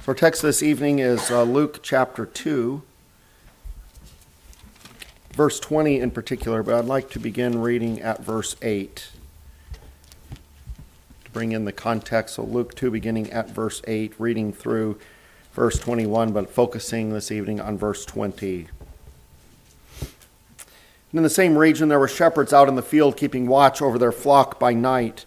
So our text this evening is uh, Luke chapter 2, verse 20 in particular, but I'd like to begin reading at verse 8 to bring in the context. So Luke 2, beginning at verse 8, reading through verse 21, but focusing this evening on verse 20. And in the same region, there were shepherds out in the field keeping watch over their flock by night.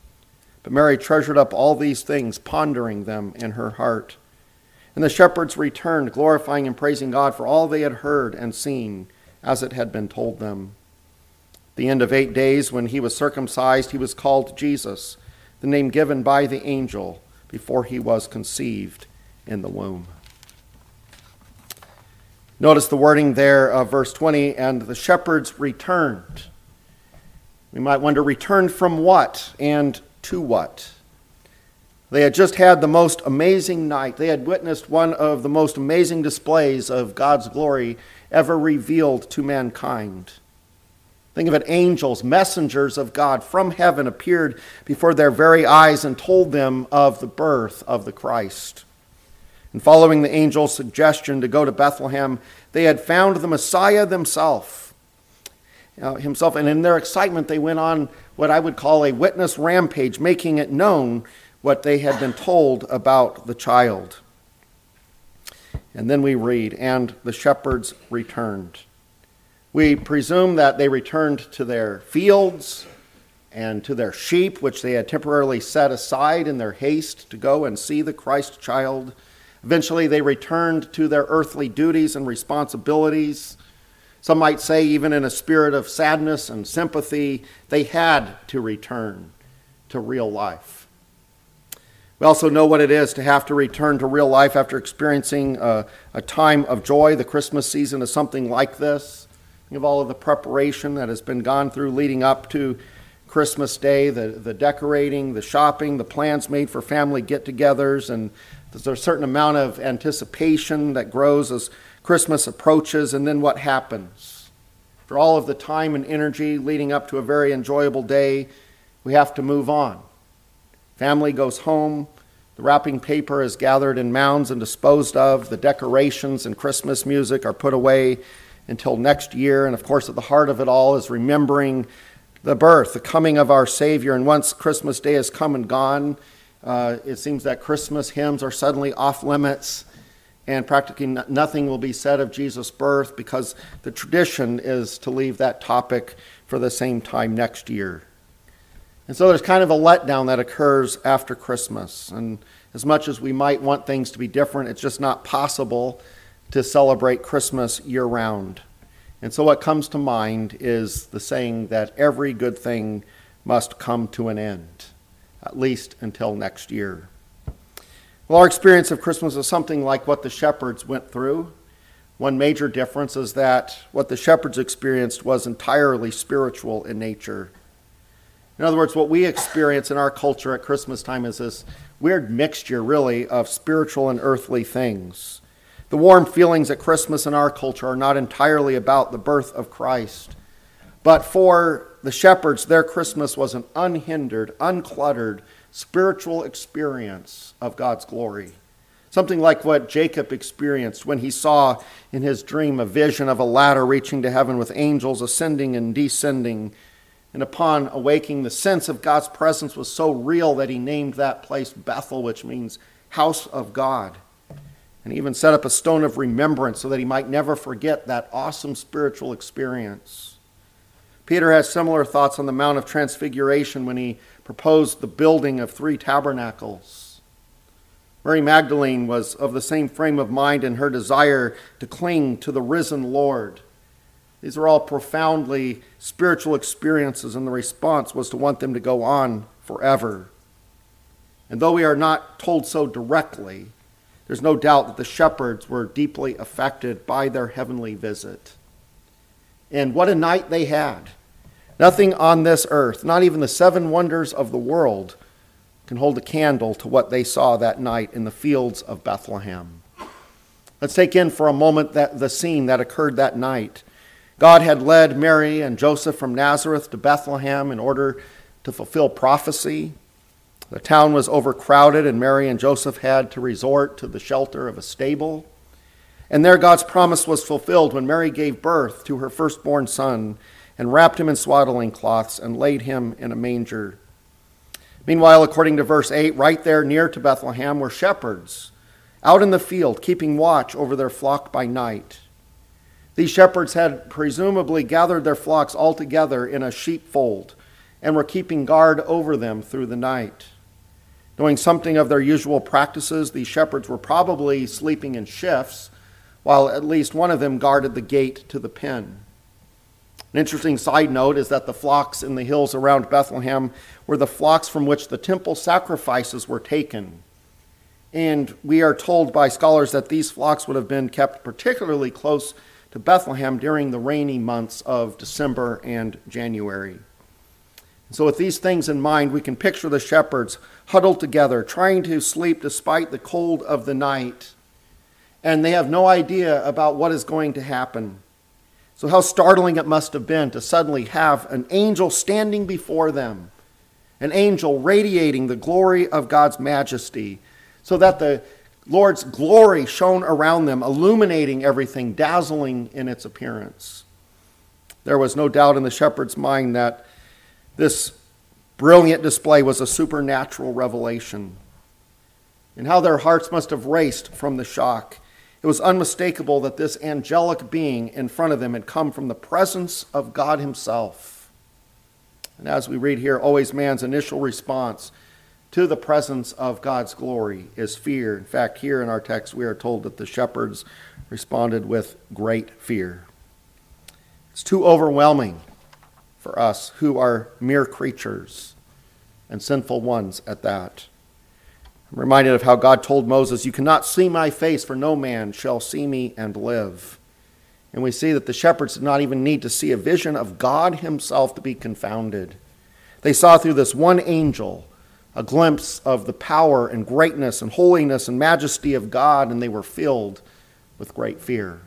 But Mary treasured up all these things, pondering them in her heart. And the shepherds returned, glorifying and praising God for all they had heard and seen, as it had been told them. At the end of eight days, when he was circumcised, he was called Jesus, the name given by the angel before he was conceived in the womb. Notice the wording there of verse 20 and the shepherds returned. We might wonder, returned from what? And to what? They had just had the most amazing night. They had witnessed one of the most amazing displays of God's glory ever revealed to mankind. Think of it angels, messengers of God from heaven appeared before their very eyes and told them of the birth of the Christ. And following the angel's suggestion to go to Bethlehem, they had found the Messiah themselves uh, himself. And in their excitement, they went on what I would call a witness rampage, making it known what they had been told about the child. And then we read, and the shepherds returned. We presume that they returned to their fields and to their sheep, which they had temporarily set aside in their haste to go and see the Christ child. Eventually, they returned to their earthly duties and responsibilities some might say, even in a spirit of sadness and sympathy, they had to return to real life. We also know what it is to have to return to real life after experiencing a, a time of joy. The Christmas season is something like this. Think of all of the preparation that has been gone through leading up to Christmas Day, the, the decorating, the shopping, the plans made for family get togethers, and there's a certain amount of anticipation that grows as Christmas approaches, and then what happens? For all of the time and energy leading up to a very enjoyable day, we have to move on. Family goes home. The wrapping paper is gathered in mounds and disposed of. The decorations and Christmas music are put away until next year. And of course, at the heart of it all is remembering the birth, the coming of our Savior. And once Christmas Day has come and gone, uh, it seems that Christmas hymns are suddenly off limits and practically nothing will be said of Jesus' birth because the tradition is to leave that topic for the same time next year. And so there's kind of a letdown that occurs after Christmas. And as much as we might want things to be different, it's just not possible to celebrate Christmas year round. And so what comes to mind is the saying that every good thing must come to an end, at least until next year. Well, our experience of Christmas is something like what the shepherds went through. One major difference is that what the shepherds experienced was entirely spiritual in nature. In other words, what we experience in our culture at Christmas time is this weird mixture, really, of spiritual and earthly things. The warm feelings at Christmas in our culture are not entirely about the birth of Christ, but for the shepherds, their Christmas was an unhindered, uncluttered, spiritual experience of God's glory. Something like what Jacob experienced when he saw in his dream a vision of a ladder reaching to heaven with angels ascending and descending. And upon awaking, the sense of God's presence was so real that he named that place Bethel, which means house of God. and he even set up a stone of remembrance so that he might never forget that awesome spiritual experience. Peter has similar thoughts on the Mount of Transfiguration when he proposed the building of three tabernacles. Mary Magdalene was of the same frame of mind in her desire to cling to the risen Lord. These are all profoundly spiritual experiences, and the response was to want them to go on forever. And though we are not told so directly, there's no doubt that the shepherds were deeply affected by their heavenly visit. And what a night they had. Nothing on this earth, not even the seven wonders of the world, can hold a candle to what they saw that night in the fields of Bethlehem. Let's take in for a moment that, the scene that occurred that night. God had led Mary and Joseph from Nazareth to Bethlehem in order to fulfill prophecy. The town was overcrowded, and Mary and Joseph had to resort to the shelter of a stable. And there, God's promise was fulfilled when Mary gave birth to her firstborn son and wrapped him in swaddling cloths and laid him in a manger. Meanwhile, according to verse 8, right there near to Bethlehem were shepherds out in the field, keeping watch over their flock by night. These shepherds had presumably gathered their flocks all together in a sheepfold and were keeping guard over them through the night. Knowing something of their usual practices, these shepherds were probably sleeping in shifts, while at least one of them guarded the gate to the pen. An interesting side note is that the flocks in the hills around Bethlehem were the flocks from which the temple sacrifices were taken. And we are told by scholars that these flocks would have been kept particularly close to Bethlehem during the rainy months of December and January. So, with these things in mind, we can picture the shepherds huddled together, trying to sleep despite the cold of the night. And they have no idea about what is going to happen. So, how startling it must have been to suddenly have an angel standing before them, an angel radiating the glory of God's majesty, so that the Lord's glory shone around them, illuminating everything, dazzling in its appearance. There was no doubt in the shepherd's mind that this brilliant display was a supernatural revelation. And how their hearts must have raced from the shock. It was unmistakable that this angelic being in front of them had come from the presence of God Himself. And as we read here, always man's initial response to the presence of God's glory is fear. In fact, here in our text, we are told that the shepherds responded with great fear. It's too overwhelming for us who are mere creatures and sinful ones at that. I'm reminded of how God told Moses, You cannot see my face, for no man shall see me and live. And we see that the shepherds did not even need to see a vision of God Himself to be confounded. They saw through this one angel a glimpse of the power and greatness and holiness and majesty of God, and they were filled with great fear.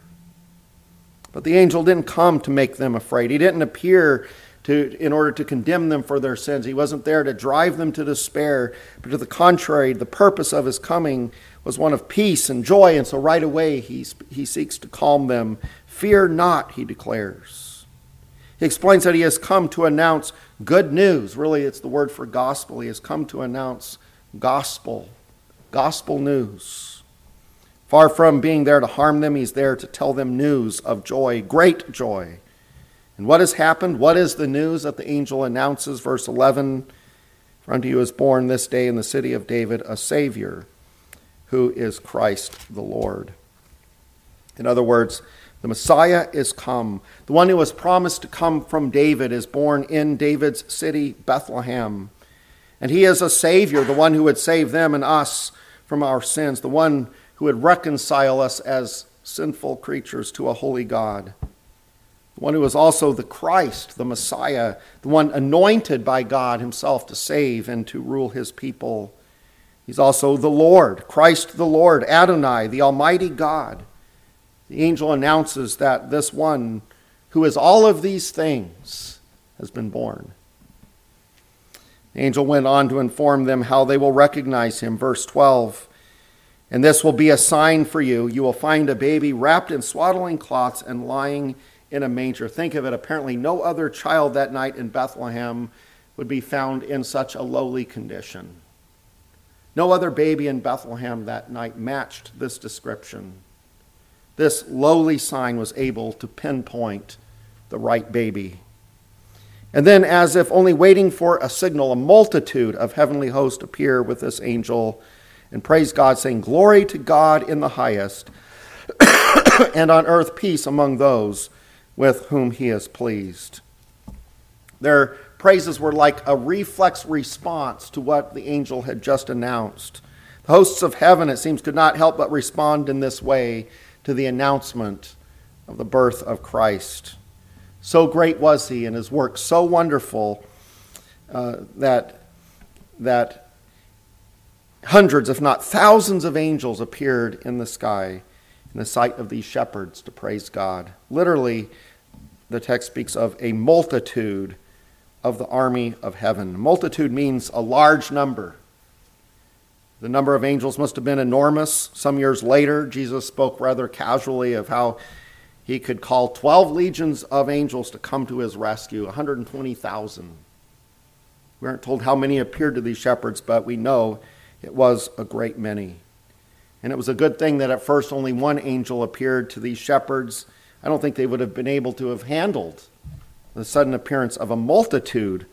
But the angel didn't come to make them afraid. He didn't appear to, in order to condemn them for their sins. He wasn't there to drive them to despair, but to the contrary, the purpose of his coming was one of peace and joy, and so right away he, he seeks to calm them. Fear not, he declares. He explains that he has come to announce good news. Really, it's the word for gospel. He has come to announce gospel, gospel news. Far from being there to harm them, he's there to tell them news of joy, great joy and what has happened? What is the news that the angel announces? Verse 11 For unto you is born this day in the city of David a Savior, who is Christ the Lord. In other words, the Messiah is come. The one who was promised to come from David is born in David's city, Bethlehem. And he is a Savior, the one who would save them and us from our sins, the one who would reconcile us as sinful creatures to a holy God the one who is also the Christ, the Messiah, the one anointed by God Himself to save and to rule His people. He's also the Lord, Christ the Lord, Adonai, the Almighty God. The angel announces that this one who is all of these things has been born. The angel went on to inform them how they will recognize him. Verse 12 And this will be a sign for you. You will find a baby wrapped in swaddling cloths and lying in a manger. Think of it, apparently, no other child that night in Bethlehem would be found in such a lowly condition. No other baby in Bethlehem that night matched this description. This lowly sign was able to pinpoint the right baby. And then, as if only waiting for a signal, a multitude of heavenly hosts appear with this angel and praise God, saying, Glory to God in the highest, and on earth peace among those with whom he is pleased. Their praises were like a reflex response to what the angel had just announced. The hosts of heaven, it seems, could not help but respond in this way to the announcement of the birth of Christ. So great was he and his work so wonderful uh, that, that hundreds, if not thousands, of angels appeared in the sky in the sight of these shepherds to praise God. Literally, the text speaks of a multitude of the army of heaven. Multitude means a large number. The number of angels must have been enormous. Some years later, Jesus spoke rather casually of how he could call 12 legions of angels to come to his rescue, 120,000. We aren't told how many appeared to these shepherds, but we know it was a great many. And it was a good thing that at first only one angel appeared to these shepherds. I don't think they would have been able to have handled the sudden appearance of a multitude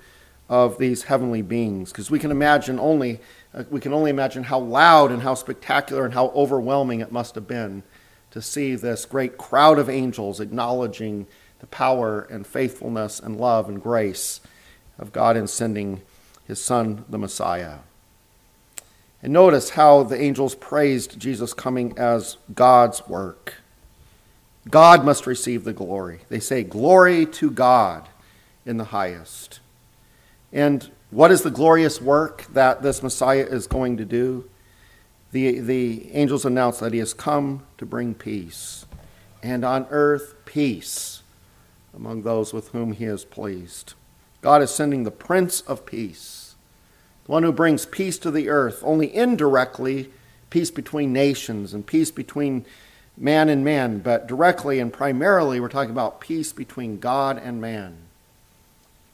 of these heavenly beings because we can imagine only uh, we can only imagine how loud and how spectacular and how overwhelming it must have been to see this great crowd of angels acknowledging the power and faithfulness and love and grace of God in sending his son the Messiah. And notice how the angels praised Jesus coming as God's work. God must receive the glory. They say, Glory to God in the highest. And what is the glorious work that this Messiah is going to do? The, the angels announce that he has come to bring peace, and on earth peace among those with whom he is pleased. God is sending the Prince of Peace, the one who brings peace to the earth, only indirectly peace between nations and peace between man and man, but directly and primarily we're talking about peace between God and man.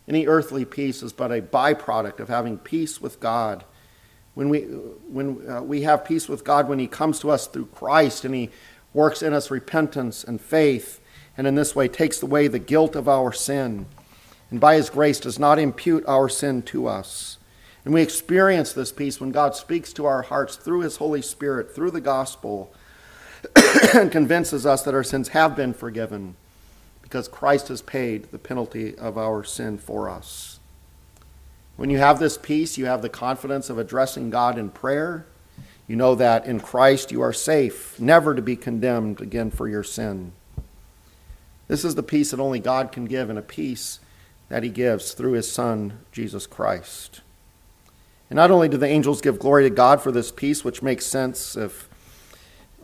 Any earthly peace is but a byproduct of having peace with God. When we, when, uh, we have peace with God, when He comes to us through Christ and He works in us repentance and faith, and in this way takes away the guilt of our sin, and by His grace does not impute our sin to us. And we experience this peace when God speaks to our hearts through His Holy Spirit, through the gospel and convinces us that our sins have been forgiven because Christ has paid the penalty of our sin for us. When you have this peace, you have the confidence of addressing God in prayer. You know that in Christ you are safe, never to be condemned again for your sin. This is the peace that only God can give, and a peace that He gives through His Son, Jesus Christ. And not only do the angels give glory to God for this peace, which makes sense if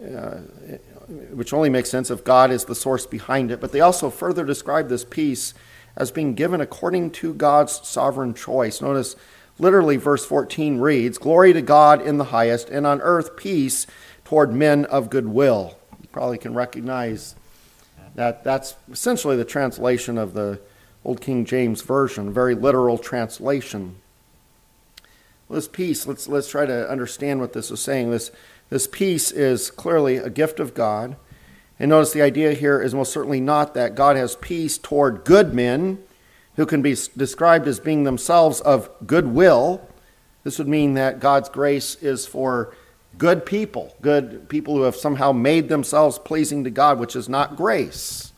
uh, which only makes sense if God is the source behind it. But they also further describe this peace as being given according to God's sovereign choice. Notice literally verse 14 reads, Glory to God in the highest, and on earth peace toward men of goodwill. You probably can recognize that that's essentially the translation of the Old King James Version, very literal translation. This peace, let's, let's try to understand what this is saying. This this peace is clearly a gift of God. And notice the idea here is most certainly not that God has peace toward good men who can be described as being themselves of goodwill. This would mean that God's grace is for good people, good people who have somehow made themselves pleasing to God, which is not grace.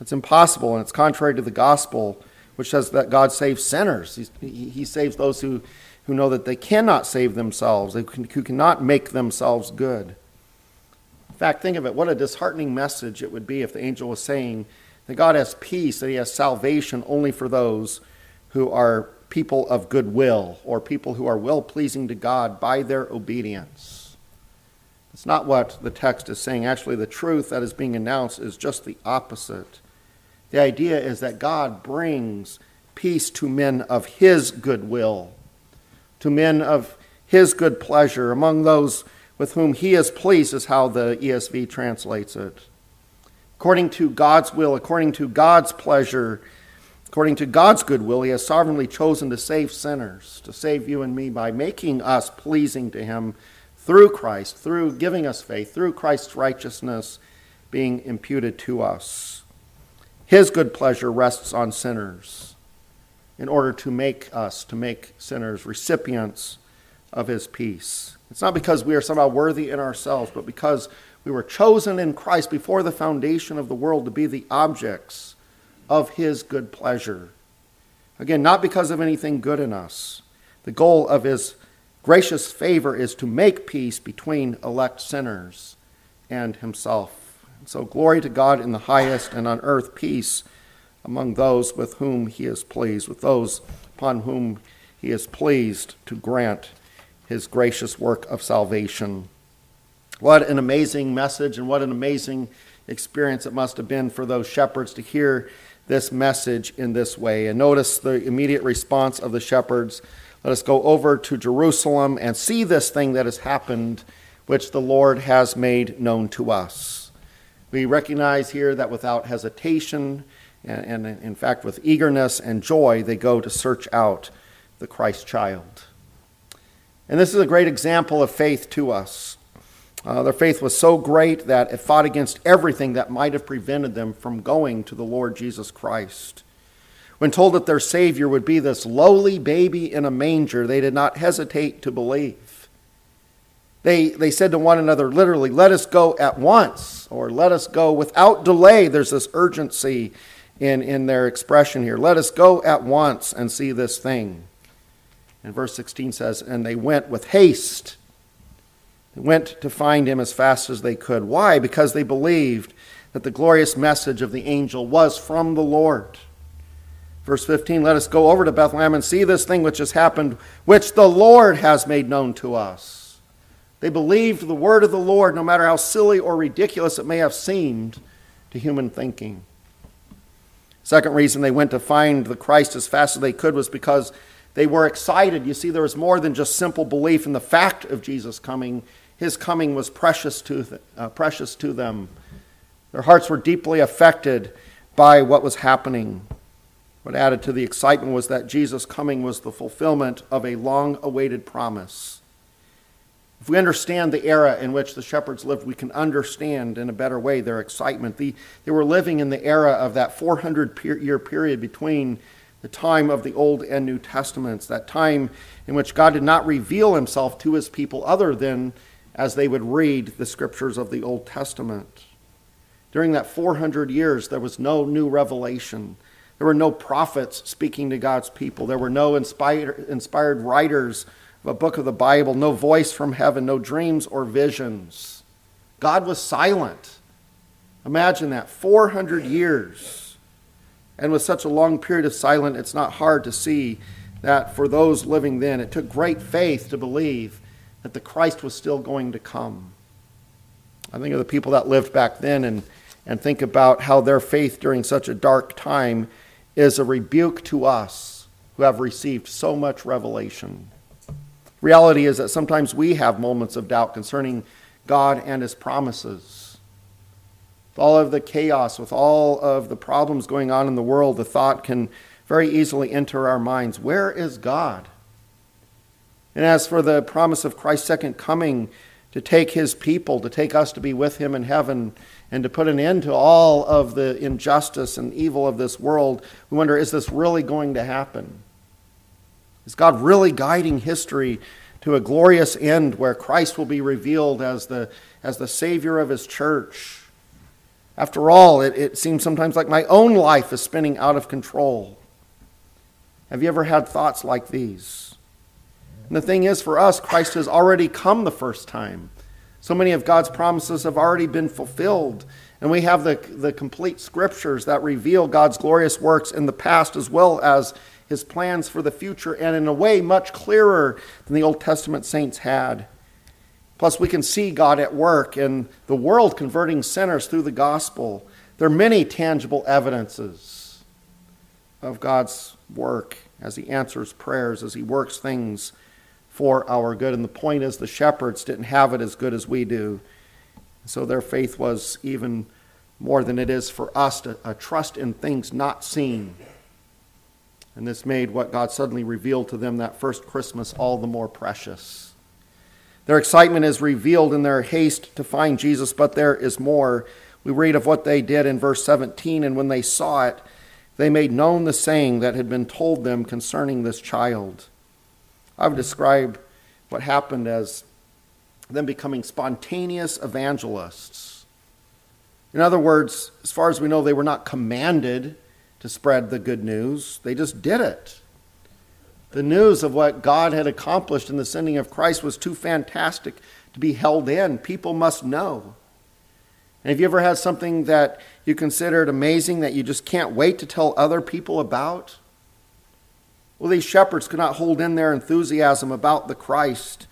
It's impossible, and it's contrary to the gospel, which says that God saves sinners. He, he saves those who who know that they cannot save themselves, who cannot make themselves good. In fact, think of it what a disheartening message it would be if the angel was saying that God has peace, that he has salvation only for those who are people of goodwill or people who are well pleasing to God by their obedience. It's not what the text is saying. Actually, the truth that is being announced is just the opposite. The idea is that God brings peace to men of his goodwill to men of his good pleasure, among those with whom he is pleased, is how the ESV translates it. According to God's will, according to God's pleasure, According to God's good will, He has sovereignly chosen to save sinners, to save you and me by making us pleasing to Him through Christ, through giving us faith, through Christ's righteousness being imputed to us. His good pleasure rests on sinners in order to make us, to make sinners recipients of His peace. It's not because we are somehow worthy in ourselves, but because we were chosen in Christ before the foundation of the world to be the objects of His good pleasure. Again, not because of anything good in us. The goal of His gracious favor is to make peace between elect sinners and Himself. So, glory to God in the highest, and on earth peace among those with whom He is pleased, with those upon whom He is pleased to grant His gracious work of salvation. What an amazing message, and what an amazing experience it must have been for those shepherds to hear this message in this way. And notice the immediate response of the shepherds. Let us go over to Jerusalem and see this thing that has happened, which the Lord has made known to us. We recognize here that without hesitation, and, and in fact with eagerness and joy, they go to search out the Christ child. And this is a great example of faith to us. Uh, their faith was so great that it fought against everything that might have prevented them from going to the Lord Jesus Christ. When told that their Savior would be this lowly baby in a manger, they did not hesitate to believe. They, they said to one another, literally, let us go at once, or let us go without delay. There's this urgency in, in their expression here. Let us go at once and see this thing. And verse 16 says, And they went with haste They went to find him as fast as they could. Why? Because they believed that the glorious message of the angel was from the Lord. Verse 15 Let us go over to Bethlehem and see this thing which has happened, which the Lord has made known to us. They believed the word of the Lord, no matter how silly or ridiculous it may have seemed to human thinking. Second reason they went to find the Christ as fast as they could was because they were excited. You see, there was more than just simple belief in the fact of Jesus coming his coming was precious to, th- uh, precious to them. Their hearts were deeply affected by what was happening. What added to the excitement was that Jesus' coming was the fulfillment of a long awaited promise. If we understand the era in which the shepherds lived, we can understand in a better way their excitement. The, they were living in the era of that 400 year period between the time of the Old and New Testaments, that time in which God did not reveal himself to his people other than as they would read the scriptures of the Old Testament. During that 400 years, there was no new revelation. There were no prophets speaking to God's people. There were no inspired, inspired writers a book of the Bible, no voice from heaven, no dreams or visions. God was silent. Imagine that 400 years. And with such a long period of silence, it's not hard to see that for those living then, it took great faith to believe that the Christ was still going to come. I think of the people that lived back then and, and think about how their faith during such a dark time is a rebuke to us who have received so much revelation. Reality is that sometimes we have moments of doubt concerning God and His promises. With all of the chaos, with all of the problems going on in the world, the thought can very easily enter our minds where is God? And as for the promise of Christ's second coming to take his people, to take us to be with him in heaven, and to put an end to all of the injustice and evil of this world, we wonder is this really going to happen? Is God really guiding history to a glorious end where Christ will be revealed as the, as the Savior of his church? After all, it, it seems sometimes like my own life is spinning out of control. Have you ever had thoughts like these? And the thing is, for us, Christ has already come the first time. So many of God's promises have already been fulfilled. And we have the, the complete scriptures that reveal God's glorious works in the past as well as his plans for the future, and in a way much clearer than the Old Testament saints had. Plus, we can see God at work in the world converting sinners through the gospel. There are many tangible evidences of God's work as he answers prayers, as he works things for our good. And the point is, the shepherds didn't have it as good as we do. So their faith was even more than it is for us to a trust in things not seen. And this made what God suddenly revealed to them that first Christmas all the more precious. Their excitement is revealed in their haste to find Jesus, but there is more. We read of what they did in verse 17, and when they saw it, they made known the saying that had been told them concerning this child. I would describe what happened as them becoming spontaneous evangelists. In other words, as far as we know, they were not commanded to spread the good news, they just did it. The news of what God had accomplished in the sending of Christ was too fantastic to be held in. People must know. And have you ever had something that you considered amazing that you just can't wait to tell other people about? Well, these shepherds could not hold in their enthusiasm about the Christ.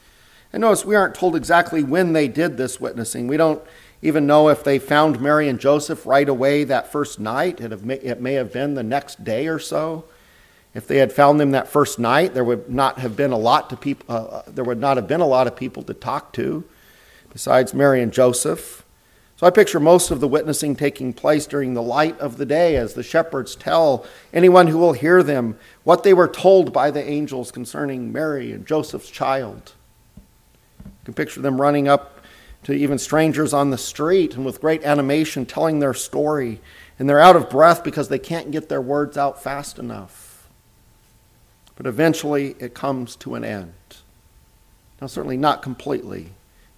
And notice we aren't told exactly when they did this witnessing. We don't even know if they found Mary and Joseph right away that first night. It, may have been the next day or so. If they had found them that first night, there would not have been a lot to people. Uh, uh, there would not have been a lot of people to talk to, besides Mary and Joseph. So I picture most of the witnessing taking place during the light of the day as the shepherds tell anyone who will hear them what they were told by the angels concerning Mary and Joseph's child. You can picture them running up to even strangers on the street and with great animation telling their story. And they're out of breath because they can't get their words out fast enough. But eventually it comes to an end. Now, certainly not completely.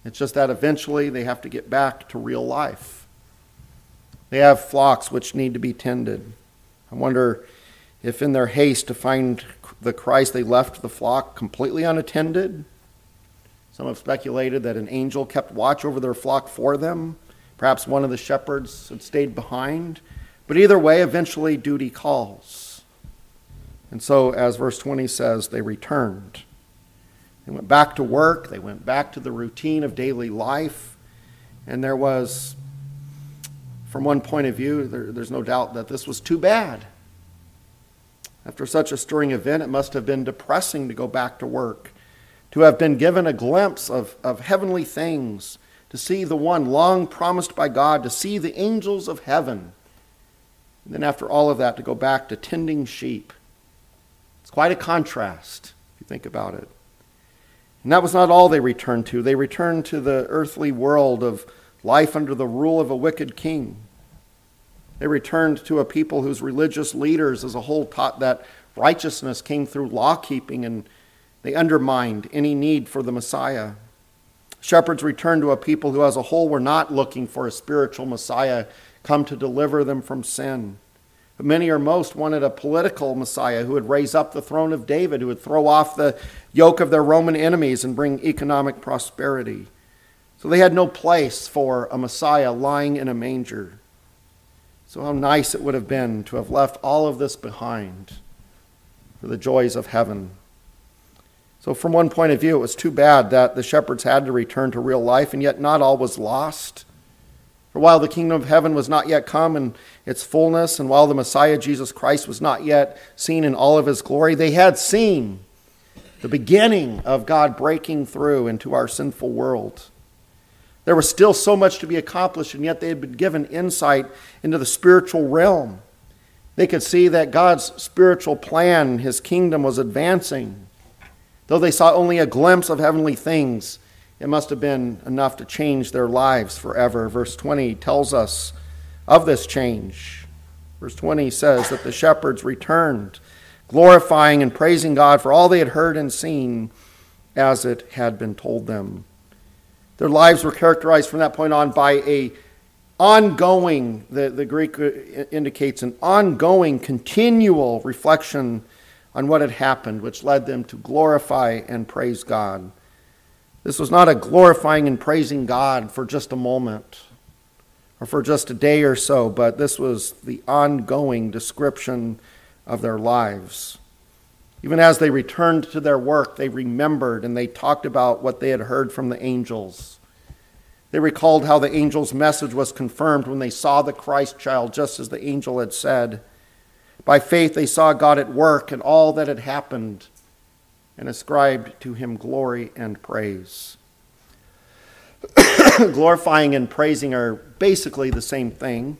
It's just that eventually they have to get back to real life. They have flocks which need to be tended. I wonder if, in their haste to find the Christ, they left the flock completely unattended some have speculated that an angel kept watch over their flock for them. Perhaps one of the shepherds had stayed behind. But either way, eventually duty calls. And so, as verse 20 says, they returned. They went back to work, they went back to the routine of daily life. And there was, from one point of view, there, there's no doubt that this was too bad. After such a stirring event, it must have been depressing to go back to work to have been given a glimpse of, of heavenly things, to see the one long promised by God, to see the angels of heaven. And then, after all of that, to go back to tending sheep. It's quite a contrast, if you think about it. And that was not all they returned to. They returned to the earthly world of life under the rule of a wicked king. They returned to a people whose religious leaders as a whole taught that righteousness came through law keeping and they undermined any need for the Messiah. Shepherds returned to a people who, as a whole, were not looking for a spiritual Messiah come to deliver them from sin. But many or most wanted a political Messiah who would raise up the throne of David, who would throw off the yoke of their Roman enemies and bring economic prosperity. So they had no place for a Messiah lying in a manger. So, how nice it would have been to have left all of this behind for the joys of heaven. So, from one point of view, it was too bad that the shepherds had to return to real life, and yet not all was lost. For while the kingdom of heaven was not yet come in its fullness, and while the Messiah Jesus Christ was not yet seen in all of his glory, they had seen the beginning of God breaking through into our sinful world. There was still so much to be accomplished, and yet they had been given insight into the spiritual realm. They could see that God's spiritual plan, his kingdom, was advancing. Though they saw only a glimpse of heavenly things, it must have been enough to change their lives forever. Verse 20 tells us of this change. Verse 20 says that the shepherds returned, glorifying and praising God for all they had heard and seen as it had been told them. Their lives were characterized from that point on by a ongoing, the, the Greek indicates an ongoing, continual reflection on what had happened, which led them to glorify and praise God. This was not a glorifying and praising God for just a moment or for just a day or so, but this was the ongoing description of their lives. Even as they returned to their work, they remembered and they talked about what they had heard from the angels. They recalled how the angel's message was confirmed when they saw the Christ child, just as the angel had said. By faith, they saw God at work in all that had happened and ascribed to him glory and praise. Glorifying and praising are basically the same thing.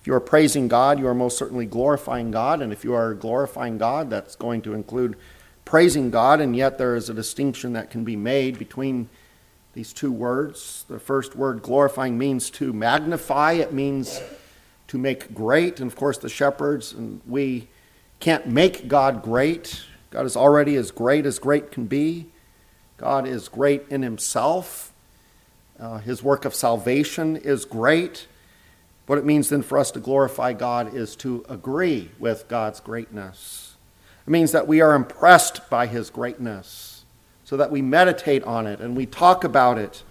If you are praising God, you are most certainly glorifying God. And if you are glorifying God, that's going to include praising God. And yet, there is a distinction that can be made between these two words. The first word, glorifying, means to magnify, it means to make great. And of course, the shepherds and we can't make God great. God is already as great as great can be. God is great in himself. Uh, his work of salvation is great. What it means then for us to glorify God is to agree with God's greatness. It means that we are impressed by His greatness, so that we meditate on it and we talk about it.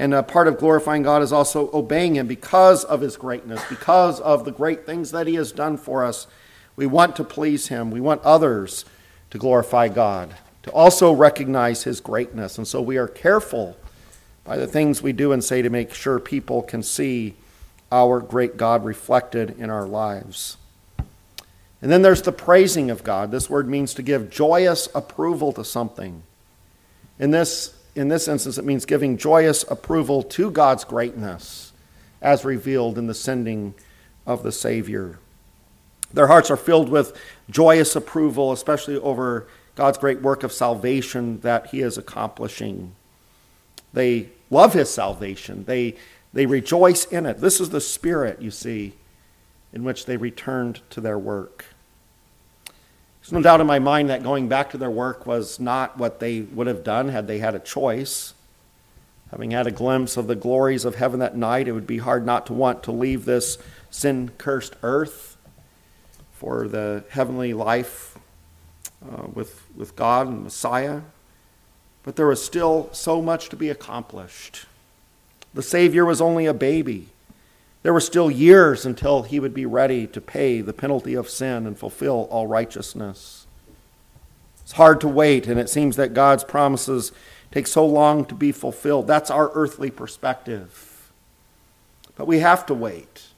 And a part of glorifying God is also obeying Him because of His greatness, because of the great things that He has done for us. We want to please Him, we want others to glorify God, to also recognize His greatness. And so we are careful by the things we do and say to make sure people can see our great God reflected in our lives. And then there's the praising of God. This word means to give joyous approval to something. In this, in this instance, it means giving joyous approval to God's greatness as revealed in the sending of the Savior. Their hearts are filled with joyous approval, especially over God's great work of salvation that He is accomplishing. They love His salvation. They they rejoice in it. This is the spirit, you see, in which they returned to their work. There's no doubt in my mind that going back to their work was not what they would have done had they had a choice. Having had a glimpse of the glories of heaven that night, it would be hard not to want to leave this sin cursed earth for the heavenly life uh, with, with God and Messiah. But there was still so much to be accomplished. The Savior was only a baby. There were still years until he would be ready to pay the penalty of sin and fulfill all righteousness. It's hard to wait, and it seems that God's promises take so long to be fulfilled. That's our earthly perspective. But we have to wait.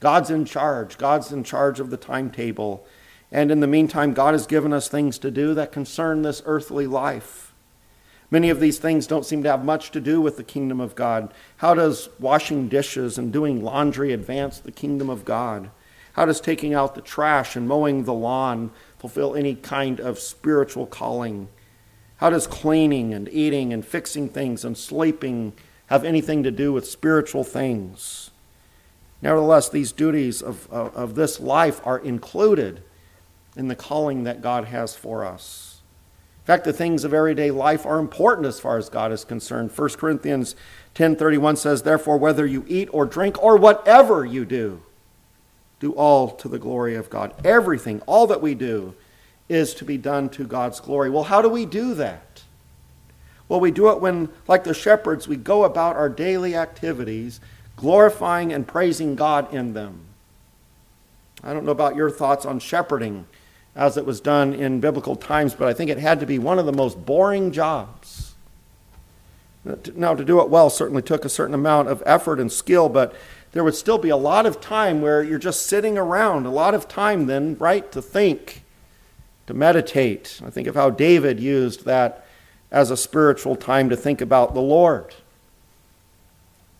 God's in charge. God's in charge of the timetable. And in the meantime, God has given us things to do that concern this earthly life. Many of these things don't seem to have much to do with the kingdom of God. How does washing dishes and doing laundry advance the kingdom of God? How does taking out the trash and mowing the lawn fulfill any kind of spiritual calling? How does cleaning and eating and fixing things and sleeping have anything to do with spiritual things? Nevertheless, these duties of, of, of this life are included in the calling that God has for us fact, the things of everyday life are important as far as God is concerned. 1 Corinthians 10:31 says, "Therefore whether you eat or drink or whatever you do, do all to the glory of God." Everything, all that we do is to be done to God's glory. Well, how do we do that? Well, we do it when like the shepherds, we go about our daily activities glorifying and praising God in them. I don't know about your thoughts on shepherding as it was done in biblical times, but I think it had to be one of the most boring jobs. Now, to do it well certainly took a certain amount of effort and skill, but there would still be a lot of time where you're just sitting around, a lot of time then, right, to think, to meditate. I think of how David used that as a spiritual time to think about the Lord.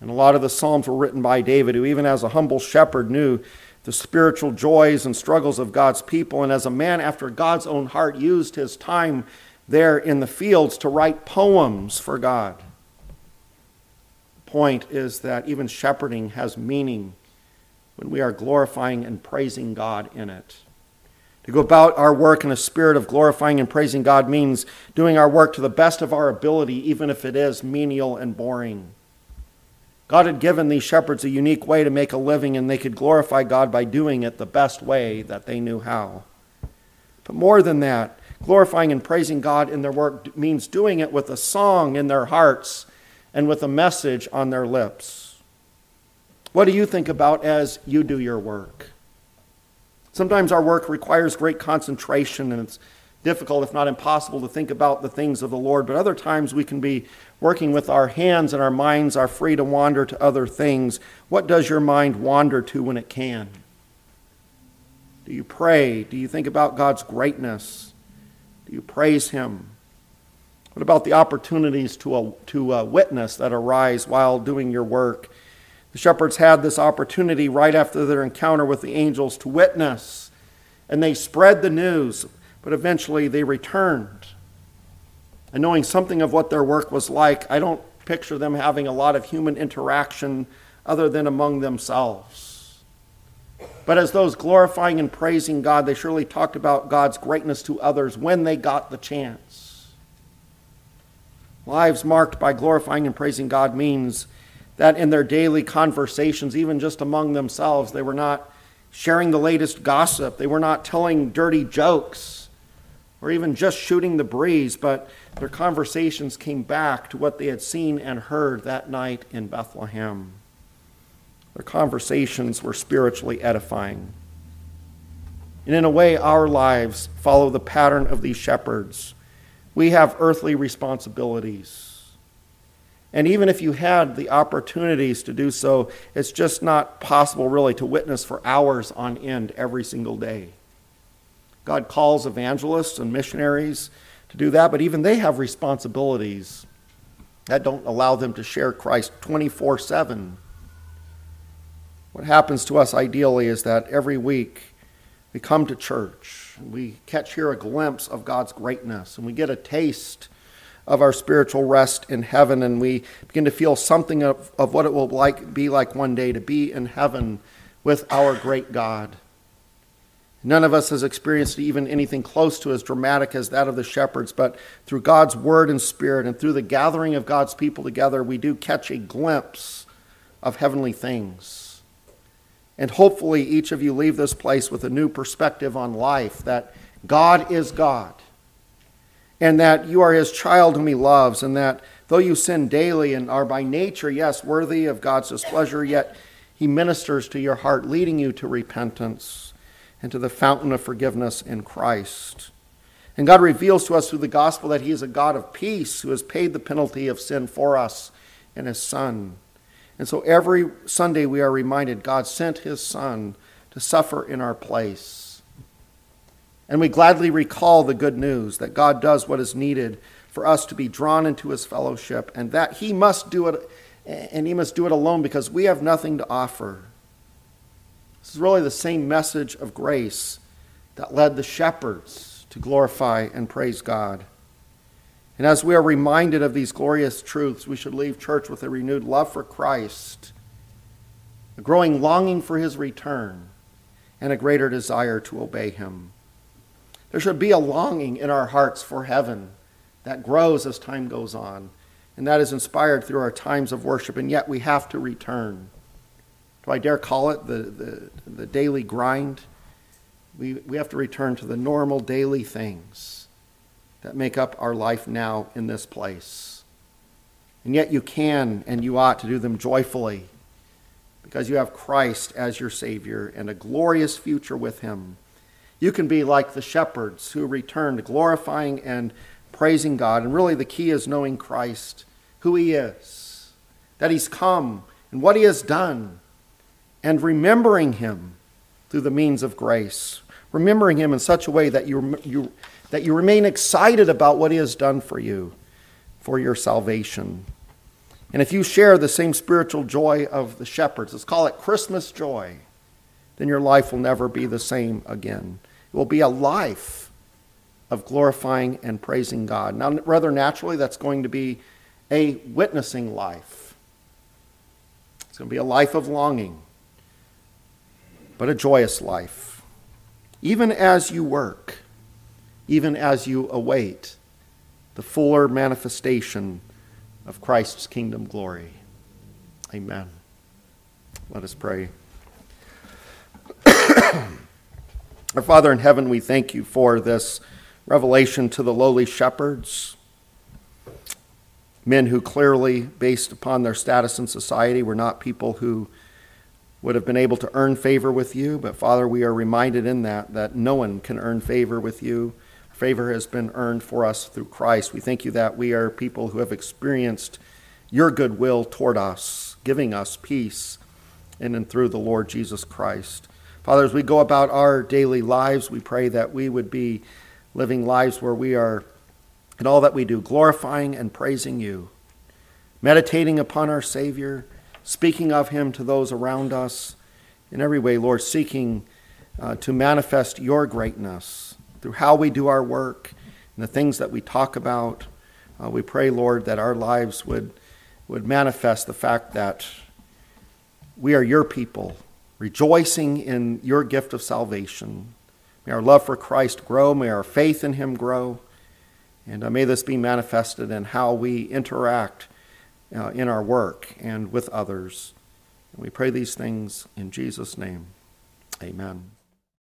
And a lot of the Psalms were written by David, who, even as a humble shepherd, knew the spiritual joys and struggles of God's people, and as a man after God's own heart, used his time there in the fields to write poems for God. The point is that even shepherding has meaning when we are glorifying and praising God in it. To go about our work in a spirit of glorifying and praising God means doing our work to the best of our ability, even if it is menial and boring. God had given these shepherds a unique way to make a living, and they could glorify God by doing it the best way that they knew how. But more than that, glorifying and praising God in their work means doing it with a song in their hearts and with a message on their lips. What do you think about as you do your work? Sometimes our work requires great concentration and it's difficult, if not impossible, to think about the things of the Lord, but other times we can be working with our hands and our minds are free to wander to other things. What does your mind wander to when it can? Do you pray? Do you think about God's greatness? Do you praise Him? What about the opportunities to, a, to a witness that arise while doing your work? The shepherds had this opportunity right after their encounter with the angels to witness, and they spread the news, but eventually they returned. And knowing something of what their work was like, I don't picture them having a lot of human interaction other than among themselves. But as those glorifying and praising God, they surely talked about God's greatness to others when they got the chance. Lives marked by glorifying and praising God means that in their daily conversations, even just among themselves, they were not sharing the latest gossip, they were not telling dirty jokes, or even just shooting the breeze, but their conversations came back to what they had seen and heard that night in Bethlehem. Their conversations were spiritually edifying. And in a way, our lives follow the pattern of these shepherds. We have earthly responsibilities and even if you had the opportunities to do so, it's just not possible really to witness for hours on end every single day. God calls evangelists and missionaries to do that, but even they have responsibilities that don't allow them to share Christ 24 7. What happens to us ideally is that every week we come to church, we catch here a glimpse of God's greatness, and we get a taste of our spiritual rest in heaven, and we begin to feel something of, of what it will like, be like one day to be in heaven with our great God. None of us has experienced even anything close to as dramatic as that of the shepherds, but through God's word and spirit and through the gathering of God's people together, we do catch a glimpse of heavenly things. And hopefully, each of you leave this place with a new perspective on life that God is God and that you are his child whom he loves, and that though you sin daily and are by nature, yes, worthy of God's displeasure, yet he ministers to your heart, leading you to repentance and to the fountain of forgiveness in Christ. And God reveals to us through the gospel that he is a God of peace who has paid the penalty of sin for us in his Son. And so every Sunday we are reminded God sent his Son to suffer in our place and we gladly recall the good news that God does what is needed for us to be drawn into his fellowship and that he must do it and he must do it alone because we have nothing to offer. This is really the same message of grace that led the shepherds to glorify and praise God. And as we are reminded of these glorious truths, we should leave church with a renewed love for Christ, a growing longing for his return, and a greater desire to obey him. There should be a longing in our hearts for heaven that grows as time goes on, and that is inspired through our times of worship, and yet we have to return. Do I dare call it the, the, the daily grind? We, we have to return to the normal daily things that make up our life now in this place. And yet you can and you ought to do them joyfully because you have Christ as your Savior and a glorious future with Him. You can be like the shepherds who returned, glorifying and praising God. And really, the key is knowing Christ, who He is, that He's come, and what He has done, and remembering Him through the means of grace. Remembering Him in such a way that you, you, that you remain excited about what He has done for you, for your salvation. And if you share the same spiritual joy of the shepherds, let's call it Christmas joy, then your life will never be the same again. It will be a life of glorifying and praising God. Now, rather naturally, that's going to be a witnessing life. It's going to be a life of longing, but a joyous life. Even as you work, even as you await the fuller manifestation of Christ's kingdom glory. Amen. Let us pray. Our Father in heaven, we thank you for this revelation to the lowly shepherds, men who clearly, based upon their status in society, were not people who would have been able to earn favor with you. But Father, we are reminded in that that no one can earn favor with you. Favor has been earned for us through Christ. We thank you that we are people who have experienced your goodwill toward us, giving us peace in and through the Lord Jesus Christ. Father, as we go about our daily lives, we pray that we would be living lives where we are, in all that we do, glorifying and praising you, meditating upon our Savior, speaking of him to those around us. In every way, Lord, seeking uh, to manifest your greatness through how we do our work and the things that we talk about. Uh, we pray, Lord, that our lives would, would manifest the fact that we are your people, rejoicing in your gift of salvation. May our love for Christ grow. May our faith in him grow. And uh, may this be manifested in how we interact uh, in our work and with others. And we pray these things in Jesus' name. Amen.